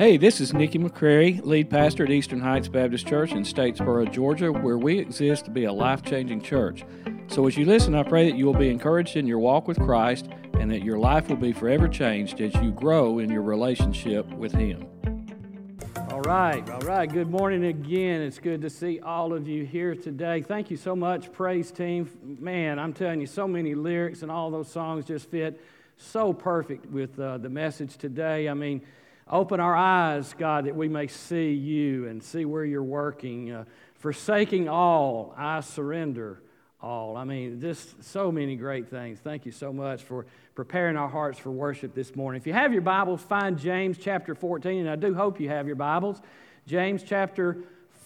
Hey, this is Nikki McCrary, lead pastor at Eastern Heights Baptist Church in Statesboro, Georgia, where we exist to be a life changing church. So as you listen, I pray that you will be encouraged in your walk with Christ and that your life will be forever changed as you grow in your relationship with Him. All right, all right. Good morning again. It's good to see all of you here today. Thank you so much, praise team. Man, I'm telling you, so many lyrics and all those songs just fit so perfect with uh, the message today. I mean, Open our eyes, God, that we may see you and see where you're working. Uh, forsaking all, I surrender all. I mean, just so many great things. Thank you so much for preparing our hearts for worship this morning. If you have your Bibles, find James chapter 14, and I do hope you have your Bibles. James chapter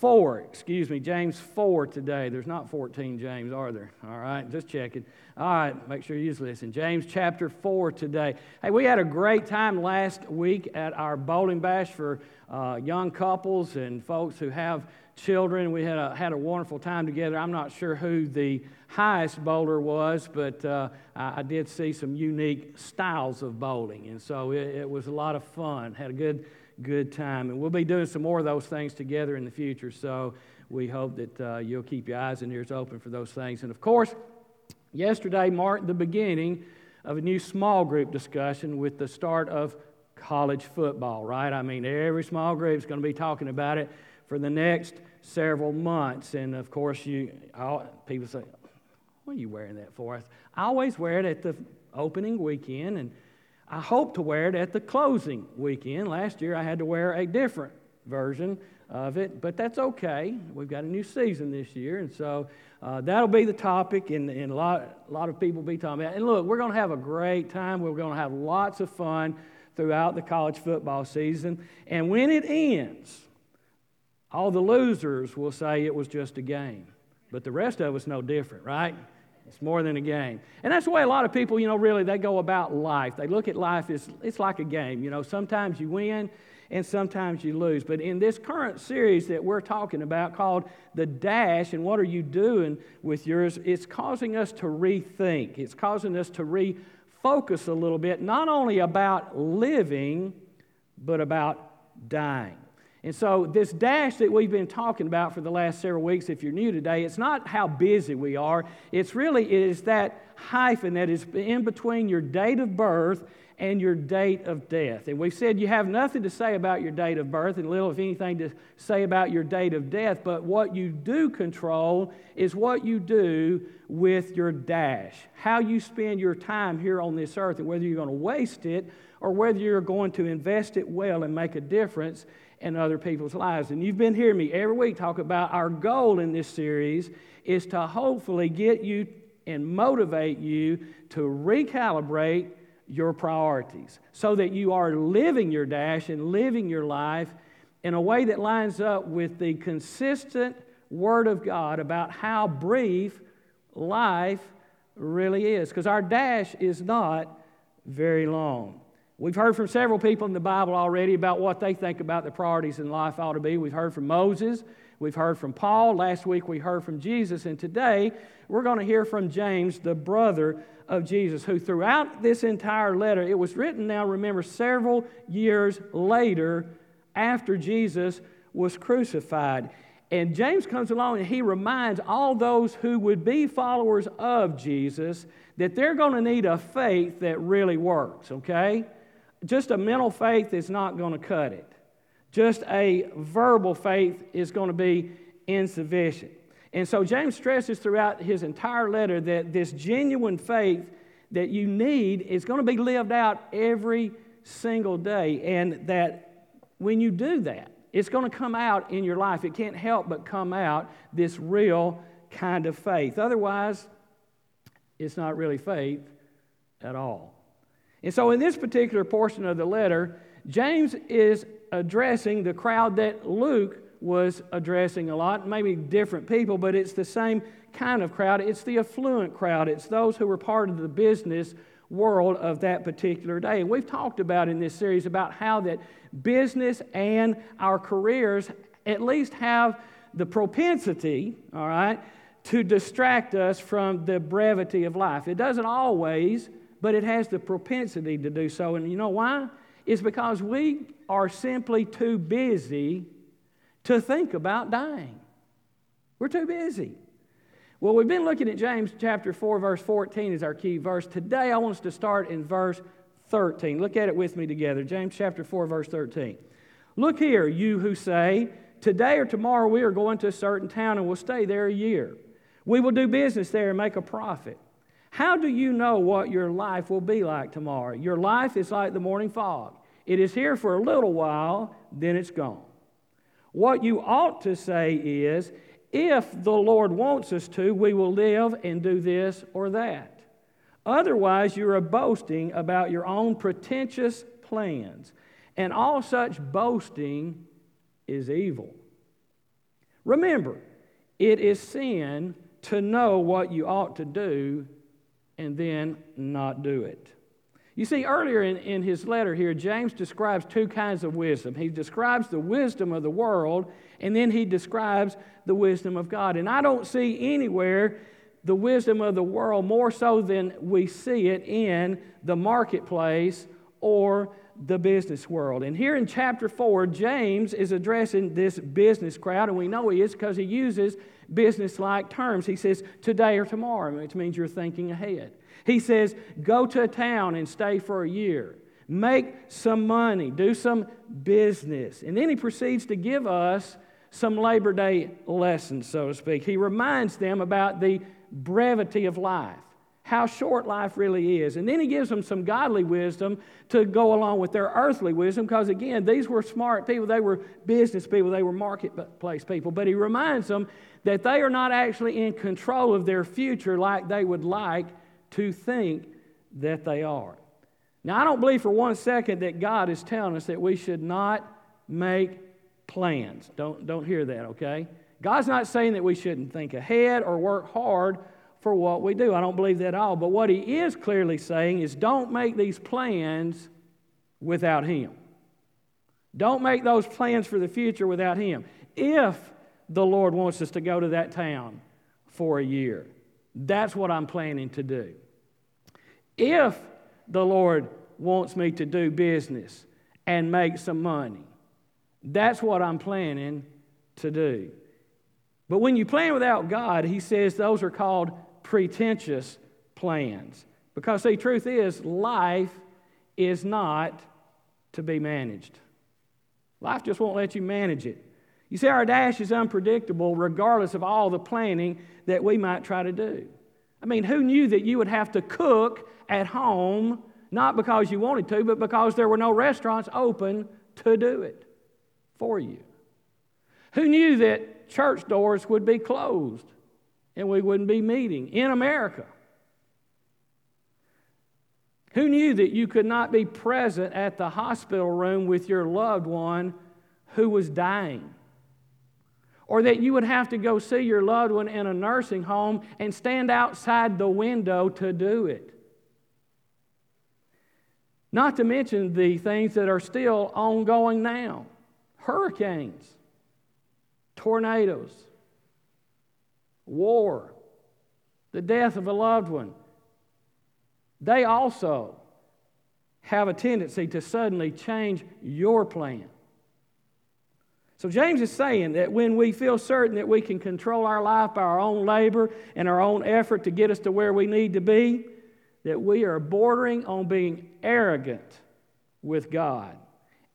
4, excuse me, James 4 today. There's not 14 James, are there? All right, just checking. All right, make sure you listen. James chapter 4 today. Hey, we had a great time last week at our bowling bash for uh, young couples and folks who have children. We had a, had a wonderful time together. I'm not sure who the highest bowler was, but uh, I, I, did see some unique styles of bowling. And so it, it was a lot of fun. Had a good, good time. And we'll be doing some more of those things together in the future. So we hope that uh, you'll keep your eyes and ears open for those things. And of course, Yesterday marked the beginning of a new small group discussion with the start of college football, right? I mean, every small group is going to be talking about it for the next several months. And of course, you people say, What are you wearing that for? I always wear it at the opening weekend, and I hope to wear it at the closing weekend. Last year, I had to wear a different version of it, but that's okay. We've got a new season this year, and so uh, that'll be the topic, and, and a, lot, a lot of people will be talking about. And look, we're going to have a great time. We're going to have lots of fun throughout the college football season. And when it ends, all the losers will say it was just a game. But the rest of us know different, right? It's more than a game. And that's the way a lot of people, you know, really, they go about life. They look at life as it's like a game. You know, sometimes you win and sometimes you lose. But in this current series that we're talking about called The Dash and What Are You Doing with Yours, it's causing us to rethink. It's causing us to refocus a little bit, not only about living, but about dying. And so, this dash that we've been talking about for the last several weeks, if you're new today, it's not how busy we are. It's really it is that hyphen that is in between your date of birth and your date of death. And we've said you have nothing to say about your date of birth and little, if anything, to say about your date of death, but what you do control is what you do with your dash, how you spend your time here on this earth, and whether you're going to waste it or whether you're going to invest it well and make a difference in other people's lives. And you've been hearing me every week talk about our goal in this series is to hopefully get you and motivate you to recalibrate your priorities so that you are living your dash and living your life in a way that lines up with the consistent Word of God about how brief life really is. Because our dash is not very long. We've heard from several people in the Bible already about what they think about the priorities in life ought to be. We've heard from Moses, we've heard from Paul, last week we heard from Jesus, and today we're going to hear from James, the brother of Jesus, who throughout this entire letter, it was written now, remember, several years later after Jesus was crucified. And James comes along and he reminds all those who would be followers of Jesus that they're going to need a faith that really works, okay? Just a mental faith is not going to cut it. Just a verbal faith is going to be insufficient. And so James stresses throughout his entire letter that this genuine faith that you need is going to be lived out every single day. And that when you do that, it's going to come out in your life. It can't help but come out this real kind of faith. Otherwise, it's not really faith at all. And so, in this particular portion of the letter, James is addressing the crowd that Luke was addressing a lot, maybe different people, but it's the same kind of crowd. It's the affluent crowd, it's those who were part of the business world of that particular day. And we've talked about in this series about how that business and our careers at least have the propensity, all right, to distract us from the brevity of life. It doesn't always, but it has the propensity to do so. And you know why? It's because we are simply too busy to think about dying. We're too busy. Well, we've been looking at James chapter 4, verse 14 is our key verse. Today, I want us to start in verse 13. Look at it with me together. James chapter 4, verse 13. Look here, you who say, Today or tomorrow we are going to a certain town and we'll stay there a year. We will do business there and make a profit. How do you know what your life will be like tomorrow? Your life is like the morning fog. It is here for a little while, then it's gone. What you ought to say is, if the Lord wants us to, we will live and do this or that. Otherwise, you are boasting about your own pretentious plans, and all such boasting is evil. Remember, it is sin to know what you ought to do and then not do it. You see, earlier in, in his letter here, James describes two kinds of wisdom. He describes the wisdom of the world, and then he describes the wisdom of God. And I don't see anywhere the wisdom of the world more so than we see it in the marketplace or the business world. And here in chapter 4, James is addressing this business crowd, and we know he is because he uses business like terms. He says, today or tomorrow, which means you're thinking ahead. He says, go to a town and stay for a year. Make some money, do some business. And then he proceeds to give us some Labor Day lessons, so to speak. He reminds them about the brevity of life, how short life really is. And then he gives them some godly wisdom to go along with their earthly wisdom, because again, these were smart people. They were business people, they were marketplace people. But he reminds them that they are not actually in control of their future like they would like to think that they are. Now, I don't believe for one second that God is telling us that we should not make plans. Don't, don't hear that, okay? God's not saying that we shouldn't think ahead or work hard for what we do. I don't believe that at all. But what He is clearly saying is don't make these plans without Him. Don't make those plans for the future without Him. If the Lord wants us to go to that town for a year, that's what I'm planning to do. If the Lord wants me to do business and make some money, that's what I'm planning to do. But when you plan without God, he says those are called pretentious plans. Because see, truth is, life is not to be managed. Life just won't let you manage it. You see, our dash is unpredictable regardless of all the planning that we might try to do. I mean, who knew that you would have to cook at home, not because you wanted to, but because there were no restaurants open to do it for you? Who knew that church doors would be closed and we wouldn't be meeting in America? Who knew that you could not be present at the hospital room with your loved one who was dying? Or that you would have to go see your loved one in a nursing home and stand outside the window to do it? Not to mention the things that are still ongoing now hurricanes, tornadoes, war, the death of a loved one. They also have a tendency to suddenly change your plan. So, James is saying that when we feel certain that we can control our life by our own labor and our own effort to get us to where we need to be, that we are bordering on being arrogant with God.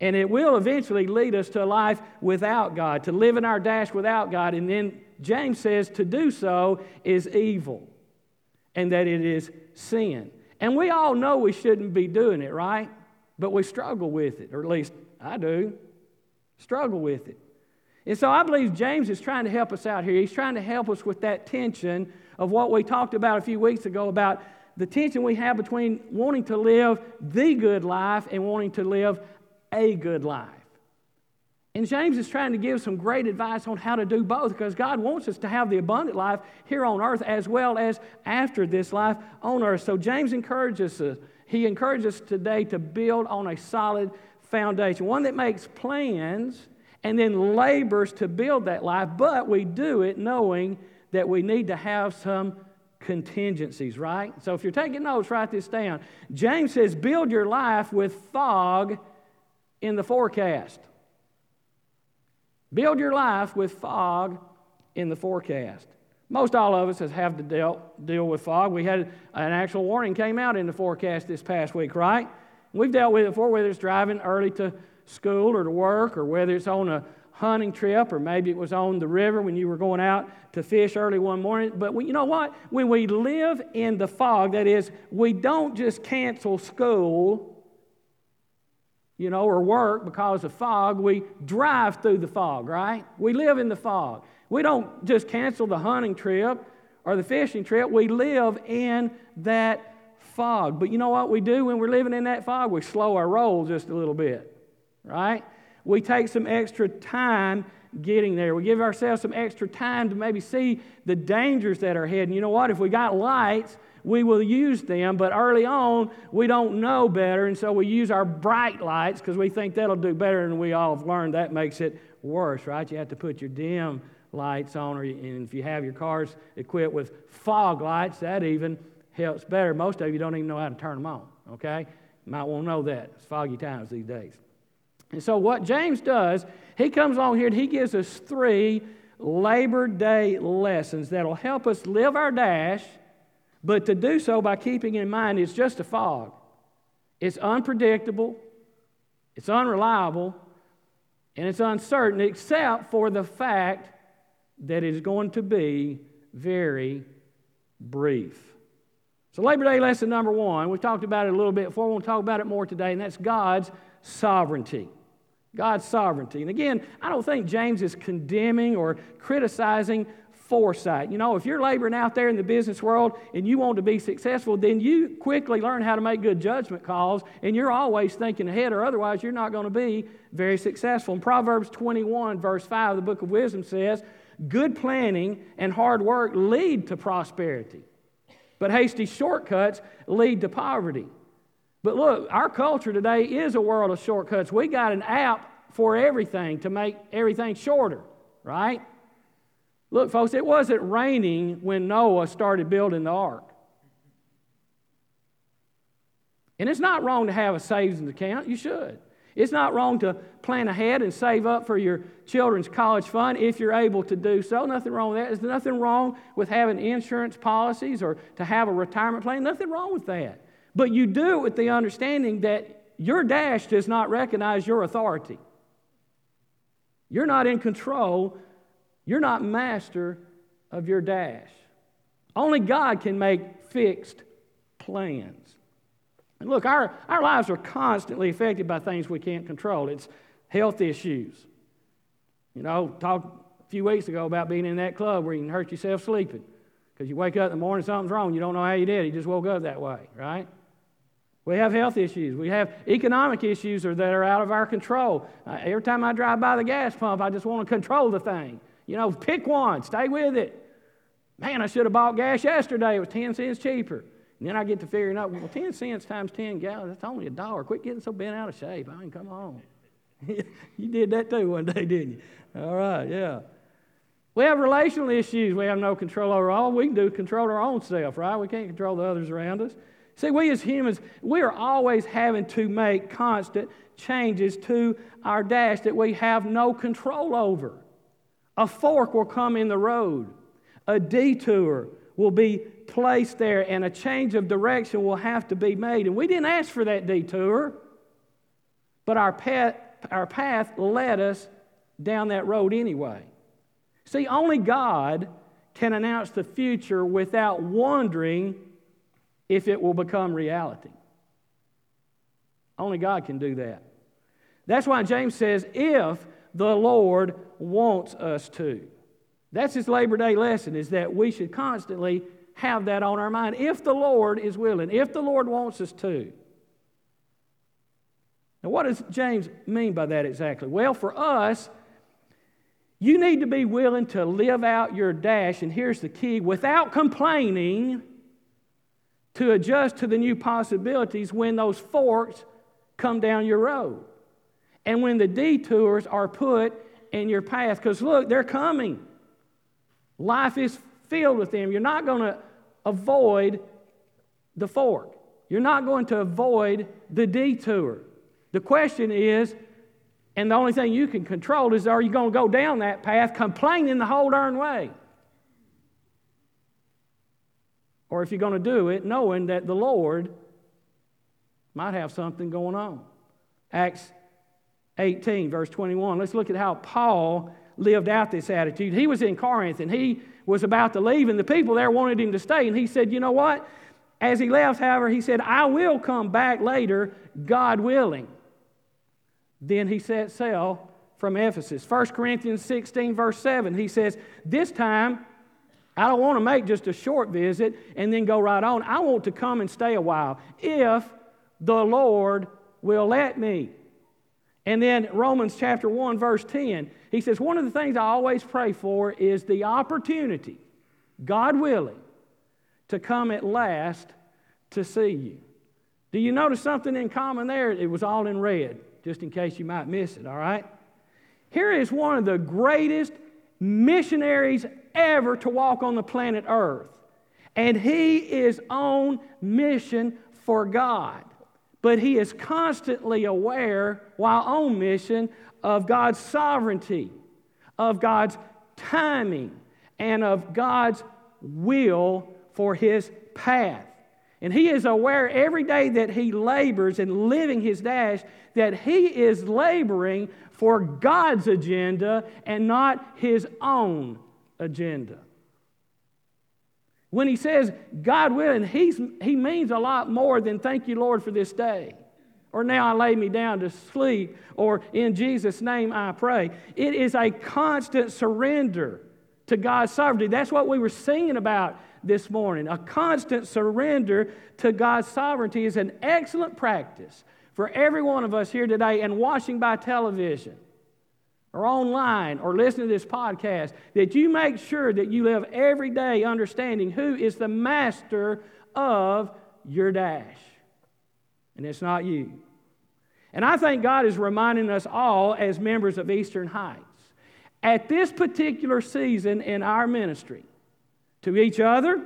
And it will eventually lead us to a life without God, to live in our dash without God. And then James says to do so is evil and that it is sin. And we all know we shouldn't be doing it, right? But we struggle with it, or at least I do. Struggle with it. And so I believe James is trying to help us out here. He's trying to help us with that tension of what we talked about a few weeks ago about the tension we have between wanting to live the good life and wanting to live a good life. And James is trying to give some great advice on how to do both because God wants us to have the abundant life here on earth as well as after this life on earth. So James encourages us, he encourages us today to build on a solid foundation, one that makes plans and then labors to build that life, but we do it knowing that we need to have some contingencies, right? So if you're taking notes, write this down. James says, build your life with fog in the forecast. Build your life with fog in the forecast. Most all of us has have to deal, deal with fog. We had an actual warning came out in the forecast this past week, right? We've dealt with it before, whether it's driving early to school or to work, or whether it's on a hunting trip, or maybe it was on the river when you were going out to fish early one morning. But we, you know what? When we live in the fog, that is, we don't just cancel school you know, or work because of fog, we drive through the fog, right? We live in the fog. We don't just cancel the hunting trip or the fishing trip, we live in that fog. But you know what we do when we're living in that fog? We slow our roll just a little bit, right? We take some extra time getting there. We give ourselves some extra time to maybe see the dangers that are ahead. And you know what? If we got lights, we will use them, but early on, we don't know better, and so we use our bright lights because we think that'll do better, and we all have learned that makes it worse, right? You have to put your dim lights on, or, and if you have your cars equipped with fog lights, that even helps better. Most of you don't even know how to turn them on, okay? You might want to know that. It's foggy times these days. And so, what James does, he comes along here and he gives us three Labor Day lessons that'll help us live our dash but to do so by keeping in mind it's just a fog. It's unpredictable, it's unreliable, and it's uncertain, except for the fact that it is going to be very brief. So, Labor Day lesson number one, we've talked about it a little bit before. We'll talk about it more today, and that's God's sovereignty. God's sovereignty. And again, I don't think James is condemning or criticizing foresight. You know, if you're laboring out there in the business world and you want to be successful, then you quickly learn how to make good judgment calls and you're always thinking ahead, or otherwise you're not going to be very successful. In Proverbs 21, verse 5, the book of wisdom says, Good planning and hard work lead to prosperity, but hasty shortcuts lead to poverty. But look, our culture today is a world of shortcuts. We got an app for everything to make everything shorter, right? Look, folks, it wasn't raining when Noah started building the ark. And it's not wrong to have a savings account. You should. It's not wrong to plan ahead and save up for your children's college fund if you're able to do so. Nothing wrong with that. There's nothing wrong with having insurance policies or to have a retirement plan. Nothing wrong with that. But you do it with the understanding that your dash does not recognize your authority. You're not in control you're not master of your dash. Only God can make fixed plans. And look, our, our lives are constantly affected by things we can't control. It's health issues. You know, talked a few weeks ago about being in that club where you can hurt yourself sleeping. Because you wake up in the morning, something's wrong. You don't know how you did. You just woke up that way, right? We have health issues. We have economic issues that are out of our control. Every time I drive by the gas pump, I just want to control the thing. You know, pick one, stay with it. Man, I should have bought gas yesterday. It was 10 cents cheaper. And then I get to figuring out, well, 10 cents times 10 gallons, that's only a dollar. Quit getting so bent out of shape. I mean, come on. you did that too one day, didn't you? All right, yeah. We have relational issues we have no control over. All we can do is control our own self, right? We can't control the others around us. See, we as humans, we are always having to make constant changes to our dash that we have no control over. A fork will come in the road. A detour will be placed there, and a change of direction will have to be made. And we didn't ask for that detour, but our path, our path led us down that road anyway. See, only God can announce the future without wondering if it will become reality. Only God can do that. That's why James says, if the Lord wants us to. That's his Labor Day lesson, is that we should constantly have that on our mind if the Lord is willing, if the Lord wants us to. Now, what does James mean by that exactly? Well, for us, you need to be willing to live out your dash, and here's the key without complaining, to adjust to the new possibilities when those forks come down your road and when the detours are put in your path. Because look, they're coming. Life is filled with them. You're not going to avoid the fork, you're not going to avoid the detour. The question is And the only thing you can control is are you going to go down that path complaining the whole darn way? Or if you're going to do it knowing that the Lord might have something going on. Acts 18, verse 21. Let's look at how Paul lived out this attitude. He was in Corinth and he was about to leave, and the people there wanted him to stay. And he said, You know what? As he left, however, he said, I will come back later, God willing. Then he set sail from Ephesus. 1 Corinthians 16, verse 7, he says, This time, I don't want to make just a short visit and then go right on. I want to come and stay a while if the Lord will let me. And then Romans chapter 1, verse 10, he says, One of the things I always pray for is the opportunity, God willing, to come at last to see you. Do you notice something in common there? It was all in red, just in case you might miss it, all right? Here is one of the greatest missionaries ever to walk on the planet Earth. And he is on mission for God. But he is constantly aware, while on mission, of God's sovereignty, of God's timing, and of God's will for his path. And he is aware every day that he labors and living his dash that he is laboring for God's agenda and not his own agenda. When he says God willing, he's, he means a lot more than thank you, Lord, for this day. Or now I lay me down to sleep, or in Jesus' name I pray. It is a constant surrender to God's sovereignty. That's what we were singing about this morning. A constant surrender to God's sovereignty is an excellent practice for every one of us here today and watching by television or online or listening to this podcast that you make sure that you live every day understanding who is the master of your dash. And it's not you. And I think God is reminding us all as members of Eastern Heights at this particular season in our ministry to each other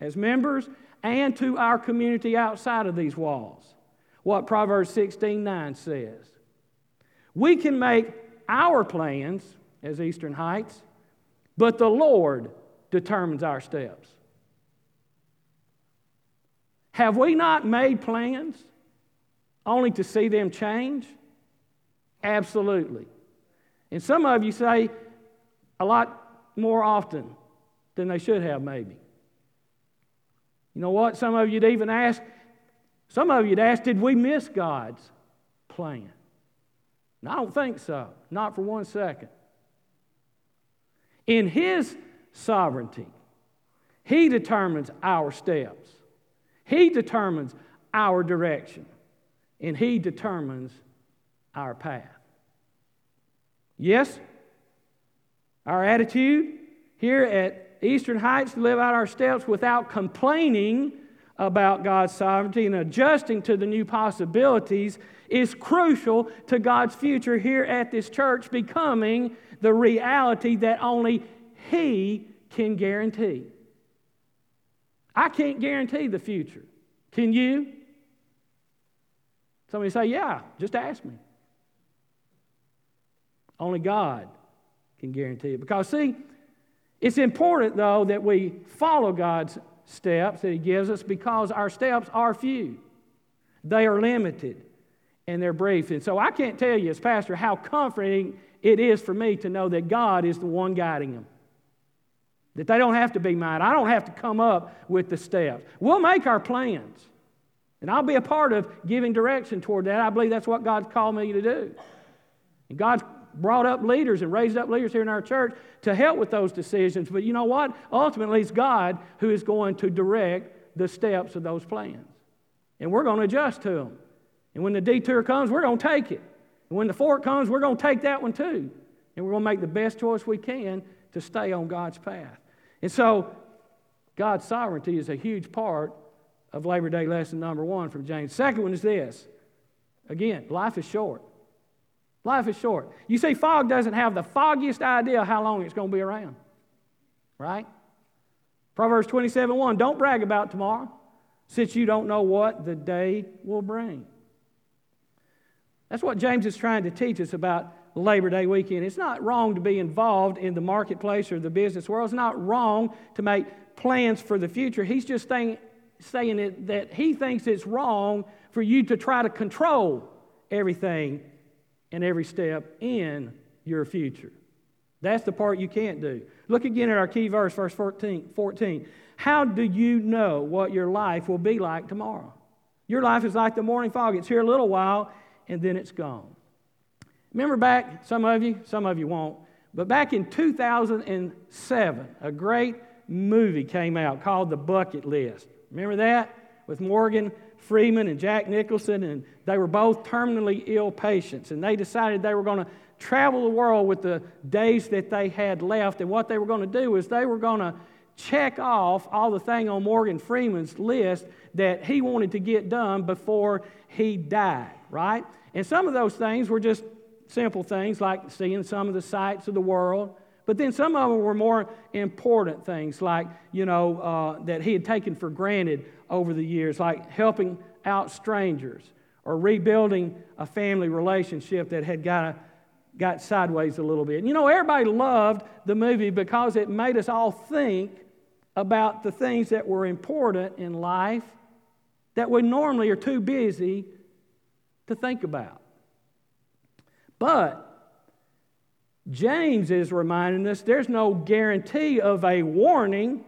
as members and to our community outside of these walls what Proverbs 16 9 says. We can make our plans as Eastern Heights, but the Lord determines our steps. Have we not made plans only to see them change? Absolutely. And some of you say a lot more often than they should have, maybe. You know what? Some of you'd even ask, some of you'd ask, did we miss God's plan? And I don't think so, not for one second. In His sovereignty, He determines our steps, He determines our direction, and He determines our path. Yes, our attitude here at Eastern Heights to live out our steps without complaining about God's sovereignty and adjusting to the new possibilities is crucial to God's future here at this church becoming the reality that only He can guarantee. I can't guarantee the future. Can you? Somebody say, Yeah, just ask me. Only God can guarantee it. Because, see, it's important, though, that we follow God's steps that He gives us because our steps are few, they are limited, and they're brief. And so I can't tell you, as pastor, how comforting it is for me to know that God is the one guiding them. That they don't have to be mine. I don't have to come up with the steps. We'll make our plans. And I'll be a part of giving direction toward that. I believe that's what God's called me to do. And God's brought up leaders and raised up leaders here in our church to help with those decisions. But you know what? Ultimately, it's God who is going to direct the steps of those plans. And we're going to adjust to them. And when the detour comes, we're going to take it. And when the fork comes, we're going to take that one too. And we're going to make the best choice we can to stay on God's path. And so, God's sovereignty is a huge part of Labor Day lesson number one from James. Second one is this again, life is short. Life is short. You see, fog doesn't have the foggiest idea how long it's going to be around. Right? Proverbs 27 1 Don't brag about tomorrow, since you don't know what the day will bring. That's what James is trying to teach us about Labor Day weekend. It's not wrong to be involved in the marketplace or the business world. It's not wrong to make plans for the future. He's just saying, saying that he thinks it's wrong for you to try to control everything and every step in your future. That's the part you can't do. Look again at our key verse, verse 14. 14. How do you know what your life will be like tomorrow? Your life is like the morning fog. It's here a little while and then it's gone. Remember back, some of you, some of you won't, but back in 2007, a great movie came out called The Bucket List. Remember that? With Morgan Freeman and Jack Nicholson, and they were both terminally ill patients, and they decided they were going to travel the world with the days that they had left, and what they were going to do is they were going to check off all the thing on Morgan Freeman's list that he wanted to get done before he died, right? And some of those things were just simple things like seeing some of the sights of the world. But then some of them were more important things, like, you know, uh, that he had taken for granted over the years, like helping out strangers or rebuilding a family relationship that had got, got sideways a little bit. You know, everybody loved the movie because it made us all think about the things that were important in life that we normally are too busy to think about. But James is reminding us there's no guarantee of a warning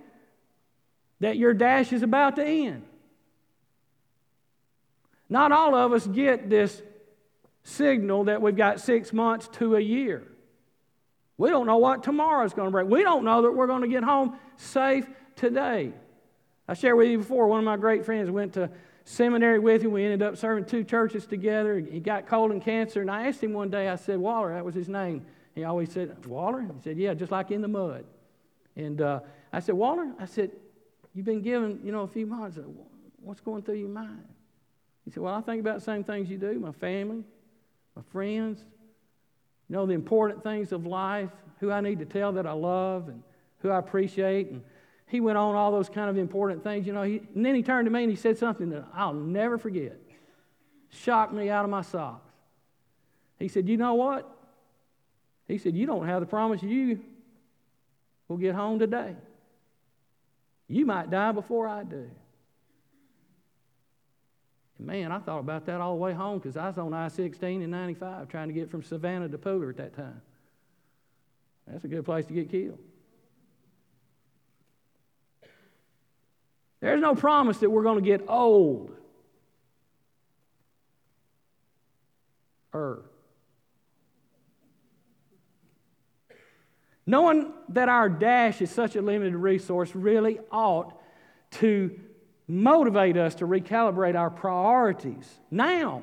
that your dash is about to end. Not all of us get this signal that we've got six months to a year. We don't know what tomorrow's going to bring. We don't know that we're going to get home safe today. I shared with you before, one of my great friends went to seminary with him. We ended up serving two churches together. He got colon cancer, and I asked him one day, I said, Waller, that was his name. He always said, Waller? He said, Yeah, just like in the mud. And uh, I said, Waller, I said, You've been given, you know, a few months. What's going through your mind? He said, Well, I think about the same things you do my family, my friends, you know, the important things of life, who I need to tell that I love, and who I appreciate. And he went on all those kind of important things, you know. He, and then he turned to me and he said something that I'll never forget. Shocked me out of my socks. He said, You know what? He said, You don't have the promise you will get home today. You might die before I do. And man, I thought about that all the way home because I was on I 16 and 95 trying to get from Savannah to Pooler at that time. That's a good place to get killed. There's no promise that we're going to get old. Er. Knowing that our dash is such a limited resource really ought to motivate us to recalibrate our priorities now.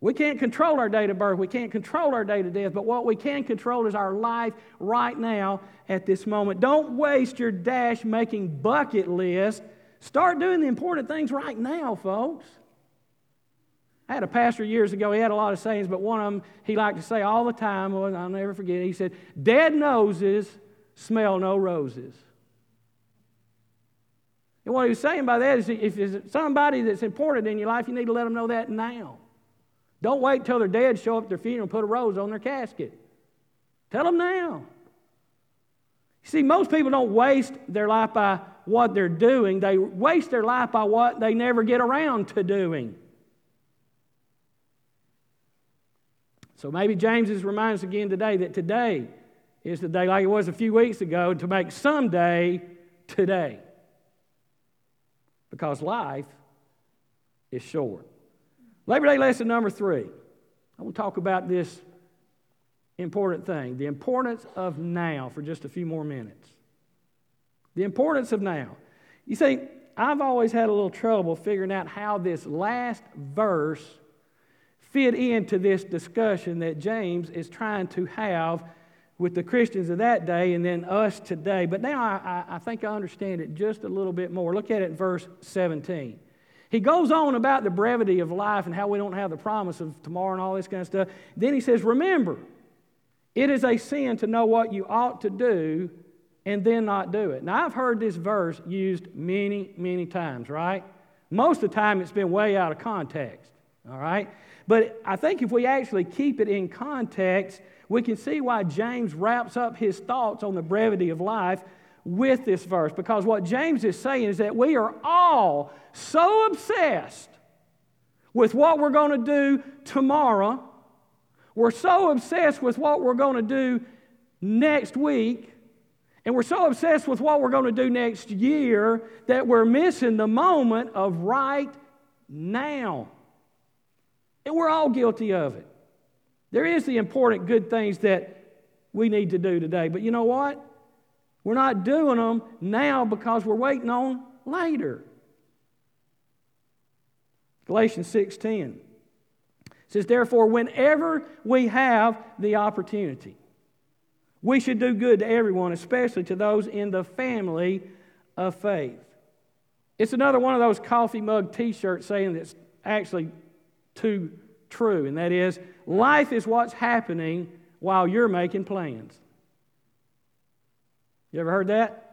We can't control our date of birth, we can't control our date of death, but what we can control is our life right now at this moment. Don't waste your dash making bucket list. Start doing the important things right now, folks. I had a pastor years ago, he had a lot of sayings, but one of them he liked to say all the time, was, I'll never forget, it, he said, Dead noses smell no roses. And what he was saying by that is if there's somebody that's important in your life, you need to let them know that now. Don't wait till they're dead, show up at their funeral, and put a rose on their casket. Tell them now. You see, most people don't waste their life by what they're doing, they waste their life by what they never get around to doing. So maybe James is reminding us again today that today is the day, like it was a few weeks ago, to make someday today. Because life is short. Labor Day lesson number three. I want to talk about this important thing the importance of now for just a few more minutes. The importance of now. You see, I've always had a little trouble figuring out how this last verse fit into this discussion that James is trying to have with the Christians of that day and then us today. But now I, I, think I understand it just a little bit more. Look at it in verse 17. He goes on about the brevity of life and how we don't have the promise of tomorrow and all this kind of stuff. Then he says, Remember, it is a sin to know what you ought to do and then not do it. Now, I've heard this verse used many, many times, right? Most of the time, it's been way out of context. All right? But I think if we actually keep it in context, we can see why James wraps up his thoughts on the brevity of life with this verse. Because what James is saying is that we are all so obsessed with what we're going to do tomorrow, we're so obsessed with what we're going to do next week, and we're so obsessed with what we're going to do next year that we're missing the moment of right now. And we're all guilty of it. There is the important good things that we need to do today. But you know what? We're not doing them now because we're waiting on later. Galatians 6:10 says therefore whenever we have the opportunity we should do good to everyone especially to those in the family of faith. It's another one of those coffee mug t-shirts saying that's actually too true and that is life is what's happening while you're making plans. You ever heard that?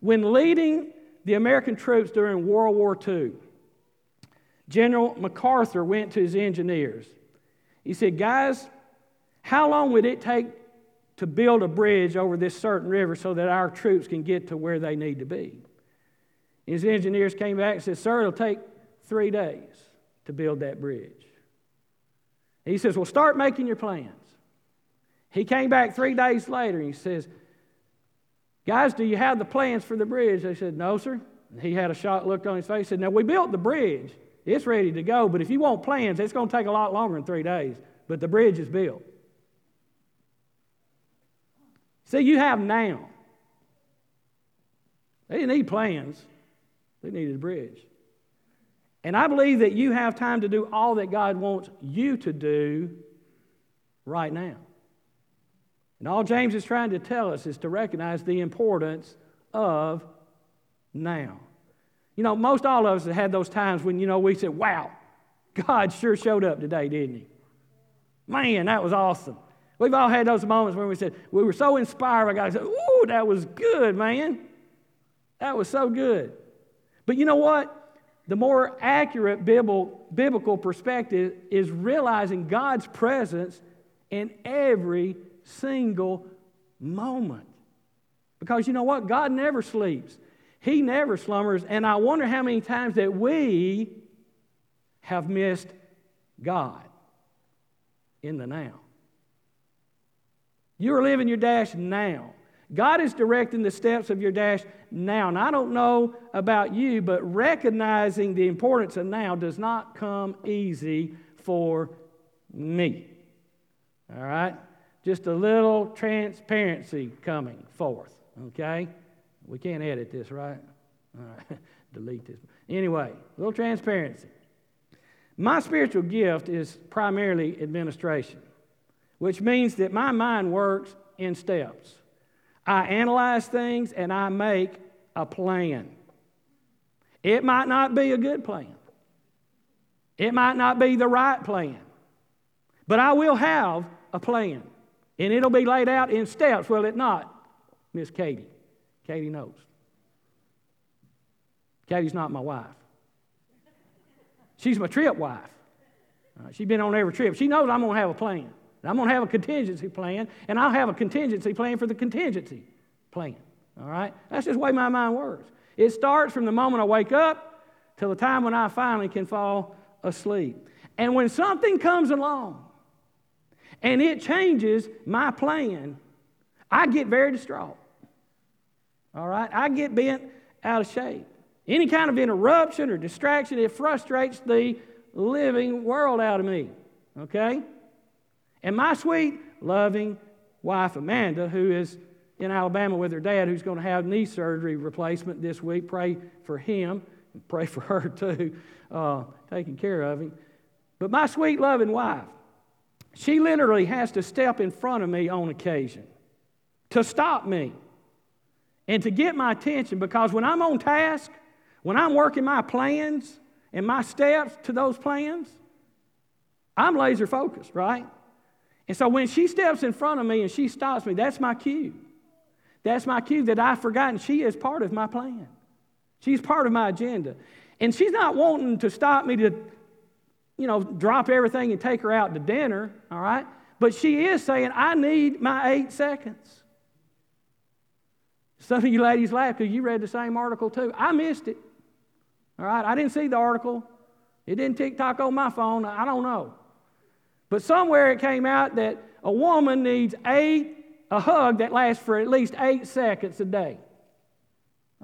When leading the American troops during World War II, General MacArthur went to his engineers. He said, Guys, how long would it take to build a bridge over this certain river so that our troops can get to where they need to be? His engineers came back and said, Sir, it'll take three days to build that bridge. He says, Well, start making your plans. He came back three days later and he says, Guys, do you have the plans for the bridge? They said, No, sir. He had a shocked look on his face. He said, Now, we built the bridge. It's ready to go, but if you want plans, it's going to take a lot longer than three days. But the bridge is built. See, you have now. They didn't need plans, they needed a bridge. And I believe that you have time to do all that God wants you to do right now. And all James is trying to tell us is to recognize the importance of now. You know, most all of us have had those times when, you know, we said, wow, God sure showed up today, didn't he? Man, that was awesome. We've all had those moments when we said, we were so inspired by God. We said, Ooh, that was good, man. That was so good. But you know what? The more accurate biblical perspective is realizing God's presence in every single moment. Because you know what? God never sleeps, He never slumbers. And I wonder how many times that we have missed God in the now. You are living your dash now. God is directing the steps of your dash now. And I don't know about you, but recognizing the importance of now does not come easy for me. All right? Just a little transparency coming forth, okay? We can't edit this, right? All right, delete this. Anyway, a little transparency. My spiritual gift is primarily administration, which means that my mind works in steps. I analyze things and I make a plan. It might not be a good plan, it might not be the right plan, but I will have a plan. And it'll be laid out in steps, will it not, Miss Katie? Katie knows. Katie's not my wife. She's my trip wife. She's been on every trip. She knows I'm going to have a plan. I'm going to have a contingency plan, and I'll have a contingency plan for the contingency plan. All right? That's just the way my mind works. It starts from the moment I wake up till the time when I finally can fall asleep. And when something comes along and it changes my plan, I get very distraught. All right? I get bent out of shape. Any kind of interruption or distraction, it frustrates the living world out of me. Okay? And my sweet, loving wife, Amanda, who is in Alabama with her dad, who's going to have knee surgery replacement this week, pray for him. and Pray for her too, uh, taking care of him. But my sweet, loving wife, she literally has to step in front of me on occasion to stop me and to get my attention because when I'm on task, when I'm working my plans and my steps to those plans, I'm laser focused, right? And so when she steps in front of me and she stops me, that's my cue. That's my cue that I've forgotten she is part of my plan. She's part of my agenda. And she's not wanting to stop me to you know, drop everything and take her out to dinner, all right? But she is saying, I need my eight seconds. Some of you ladies laugh because you read the same article too. I missed it. All right, I didn't see the article. It didn't TikTok on my phone. I don't know. But somewhere it came out that a woman needs eight, a hug that lasts for at least eight seconds a day.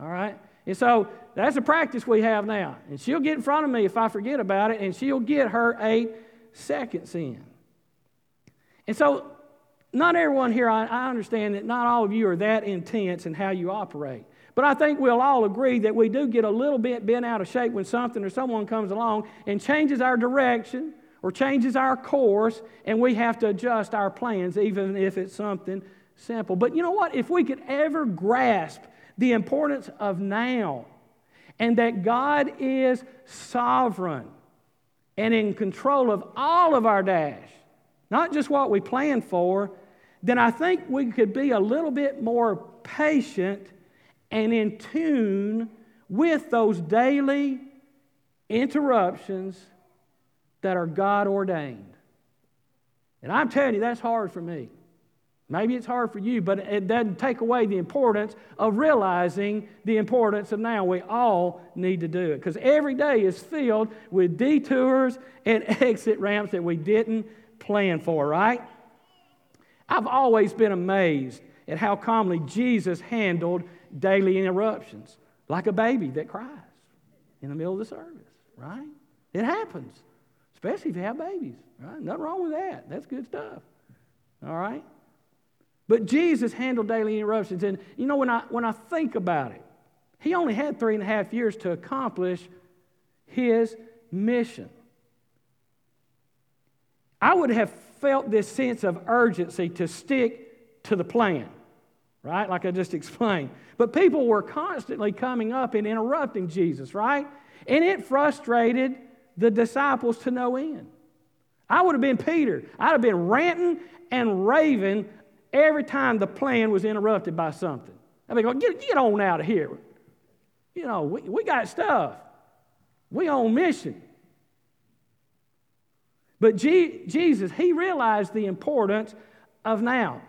All right? And so that's a practice we have now. And she'll get in front of me if I forget about it, and she'll get her eight seconds in. And so, not everyone here, I, I understand that not all of you are that intense in how you operate. But I think we'll all agree that we do get a little bit bent out of shape when something or someone comes along and changes our direction or changes our course, and we have to adjust our plans, even if it's something simple. But you know what? If we could ever grasp the importance of now and that God is sovereign and in control of all of our dash, not just what we plan for, then I think we could be a little bit more patient and in tune with those daily interruptions that are God ordained. And I'm telling you, that's hard for me. Maybe it's hard for you, but it doesn't take away the importance of realizing the importance of now. We all need to do it because every day is filled with detours and exit ramps that we didn't plan for, right? I've always been amazed at how calmly Jesus handled daily interruptions, like a baby that cries in the middle of the service, right? It happens, especially if you have babies, right? Nothing wrong with that. That's good stuff, all right? But Jesus handled daily interruptions. And you know, when I, when I think about it, he only had three and a half years to accomplish his mission. I would have felt this sense of urgency to stick to the plan right? Like I just explained. But people were constantly coming up and interrupting Jesus, right? And it frustrated the disciples to no end. I would have been Peter. I'd have been ranting and raving every time the plan was interrupted by something. I'd be going, get, get on out of here. You know, we, we got stuff. We on mission. But G- Jesus, he realized the importance of now.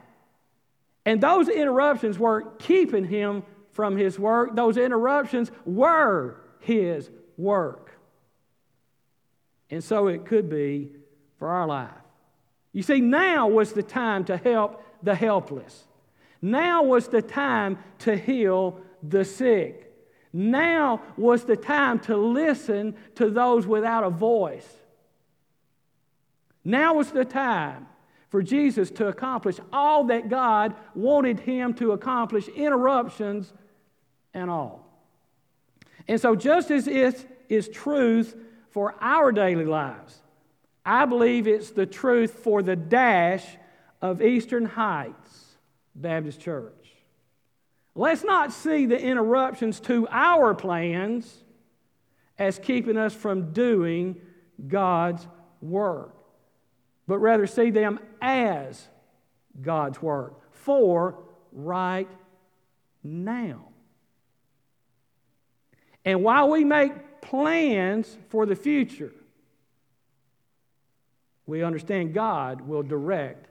And those interruptions weren't keeping him from his work, those interruptions were his work. And so it could be for our life. You see, now was the time to help the helpless. Now was the time to heal the sick. Now was the time to listen to those without a voice. Now was the time for Jesus to accomplish all that God wanted him to accomplish, interruptions and all. And so, just as it is truth for our daily lives, I believe it's the truth for the dash of Eastern Heights Baptist Church. Let's not see the interruptions to our plans as keeping us from doing God's work but rather see them as God's work for right now. And while we make plans for the future, we understand God will direct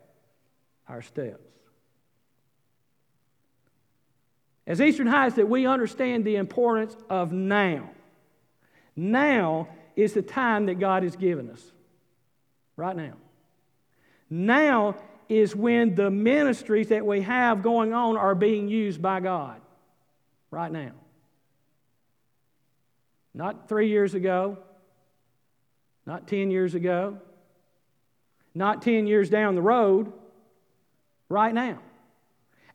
our steps. As Eastern Heights, that we understand the importance of now. Now is the time that God has given us. Right now. Now is when the ministries that we have going on are being used by God. Right now. Not three years ago, not 10 years ago, not 10 years down the road, right now.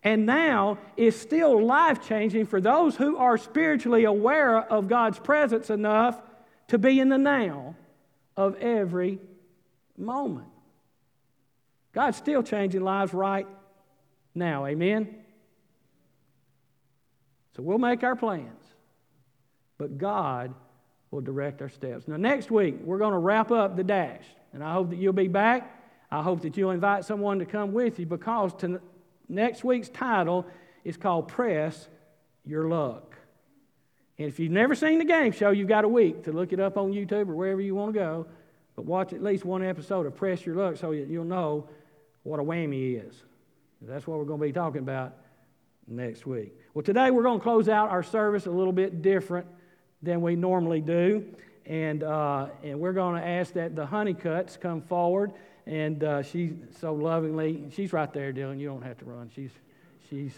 And now is still life changing for those who are spiritually aware of God's presence enough to be in the now of every moment. God's still changing lives right now. Amen? So we'll make our plans, but God will direct our steps. Now, next week, we're going to wrap up the dash, and I hope that you'll be back. I hope that you'll invite someone to come with you because to, next week's title is called Press Your Luck. And if you've never seen the game show, you've got a week to look it up on YouTube or wherever you want to go. but watch at least one episode of Press Your Luck so you'll know what a whammy is. That's what we're going to be talking about next week. Well, today we're going to close out our service a little bit different than we normally do. And, uh, and we're going to ask that the Honeycutts come forward. And uh, she so lovingly, she's right there, Dylan. You don't have to run. She's, she's,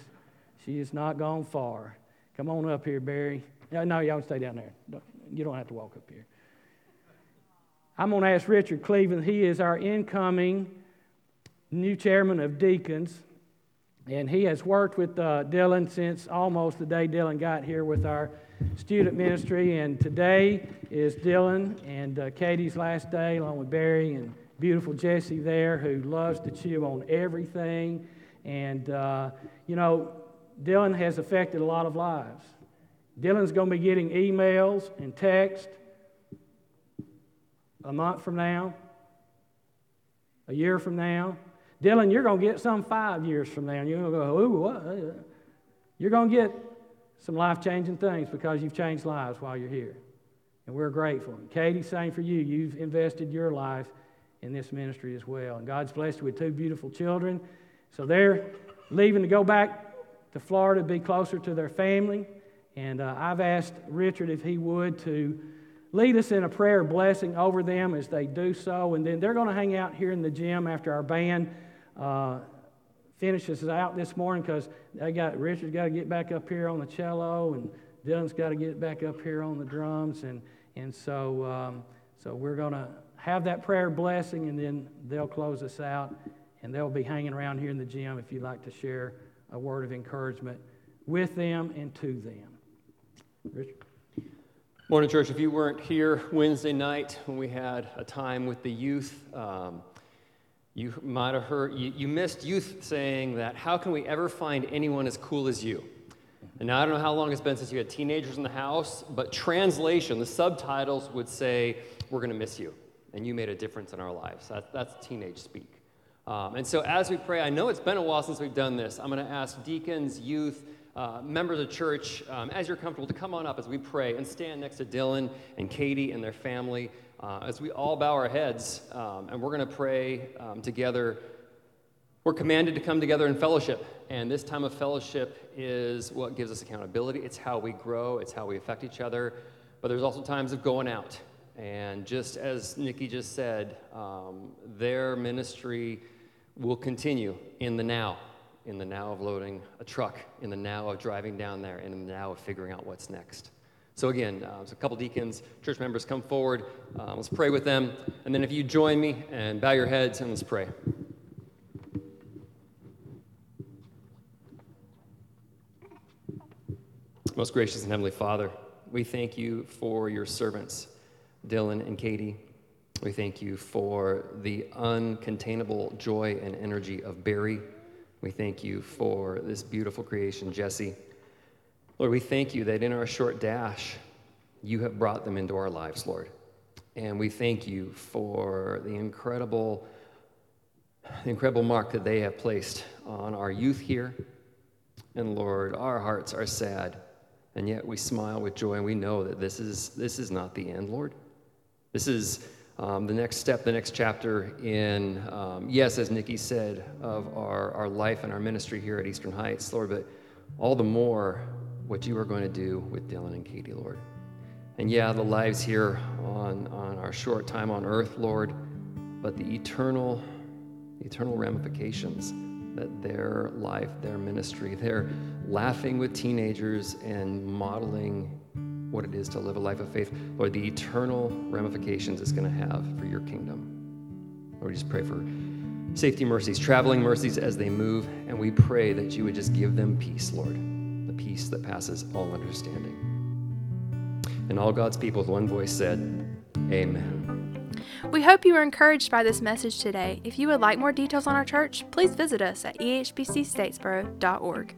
she is not gone far. Come on up here, Barry. No, no y'all stay down there. You don't have to walk up here. I'm going to ask Richard Cleveland. He is our incoming new chairman of deacons. And he has worked with uh, Dylan since almost the day Dylan got here with our student ministry. And today is Dylan and uh, Katie's last day, along with Barry and beautiful Jesse there, who loves to chew on everything. And, uh, you know, Dylan has affected a lot of lives. Dylan's going to be getting emails and text a month from now, a year from now, Dylan, you're going to get some five years from now, and you're going to go, ooh, what? You're going to get some life changing things because you've changed lives while you're here. And we're grateful. And Katie, same for you. You've invested your life in this ministry as well. And God's blessed you with two beautiful children. So they're leaving to go back to Florida to be closer to their family. And uh, I've asked Richard if he would to lead us in a prayer blessing over them as they do so. And then they're going to hang out here in the gym after our band uh, finishes out this morning because they got Richard's got to get back up here on the cello and Dylan's got to get back up here on the drums and and so um, so we're to have that prayer blessing and then they'll close us out and they'll be hanging around here in the gym if you'd like to share a word of encouragement with them and to them. Richard. Morning, church. If you weren't here Wednesday night when we had a time with the youth, um, you might have heard, you, you missed youth saying that, how can we ever find anyone as cool as you? And now I don't know how long it's been since you had teenagers in the house, but translation, the subtitles would say, we're going to miss you. And you made a difference in our lives. That, that's teenage speak. Um, and so as we pray, I know it's been a while since we've done this. I'm going to ask deacons, youth, uh, members of church, um, as you're comfortable, to come on up as we pray and stand next to Dylan and Katie and their family uh, as we all bow our heads um, and we're going to pray um, together. We're commanded to come together in fellowship, and this time of fellowship is what gives us accountability. It's how we grow, it's how we affect each other. But there's also times of going out. And just as Nikki just said, um, their ministry will continue in the now, in the now of loading a truck, in the now of driving down there, and in the now of figuring out what's next. So, again, uh, a couple deacons, church members come forward. Uh, let's pray with them. And then, if you join me and bow your heads and let's pray. Most gracious and heavenly Father, we thank you for your servants, Dylan and Katie. We thank you for the uncontainable joy and energy of Barry. We thank you for this beautiful creation, Jesse. Lord, we thank you that in our short dash, you have brought them into our lives, Lord. And we thank you for the incredible, the incredible mark that they have placed on our youth here. And Lord, our hearts are sad, and yet we smile with joy, and we know that this is, this is not the end, Lord. This is um, the next step, the next chapter in, um, yes, as Nikki said, of our, our life and our ministry here at Eastern Heights, Lord, but all the more what you are going to do with Dylan and Katie, Lord. And yeah, the lives here on, on our short time on earth, Lord, but the eternal, eternal ramifications that their life, their ministry, their laughing with teenagers and modeling what it is to live a life of faith, Lord, the eternal ramifications it's going to have for your kingdom. Lord, we just pray for safety mercies, traveling mercies as they move, and we pray that you would just give them peace, Lord peace that passes all understanding. And all God's people with one voice said, Amen. We hope you were encouraged by this message today. If you would like more details on our church, please visit us at ehbcstatesboro.org.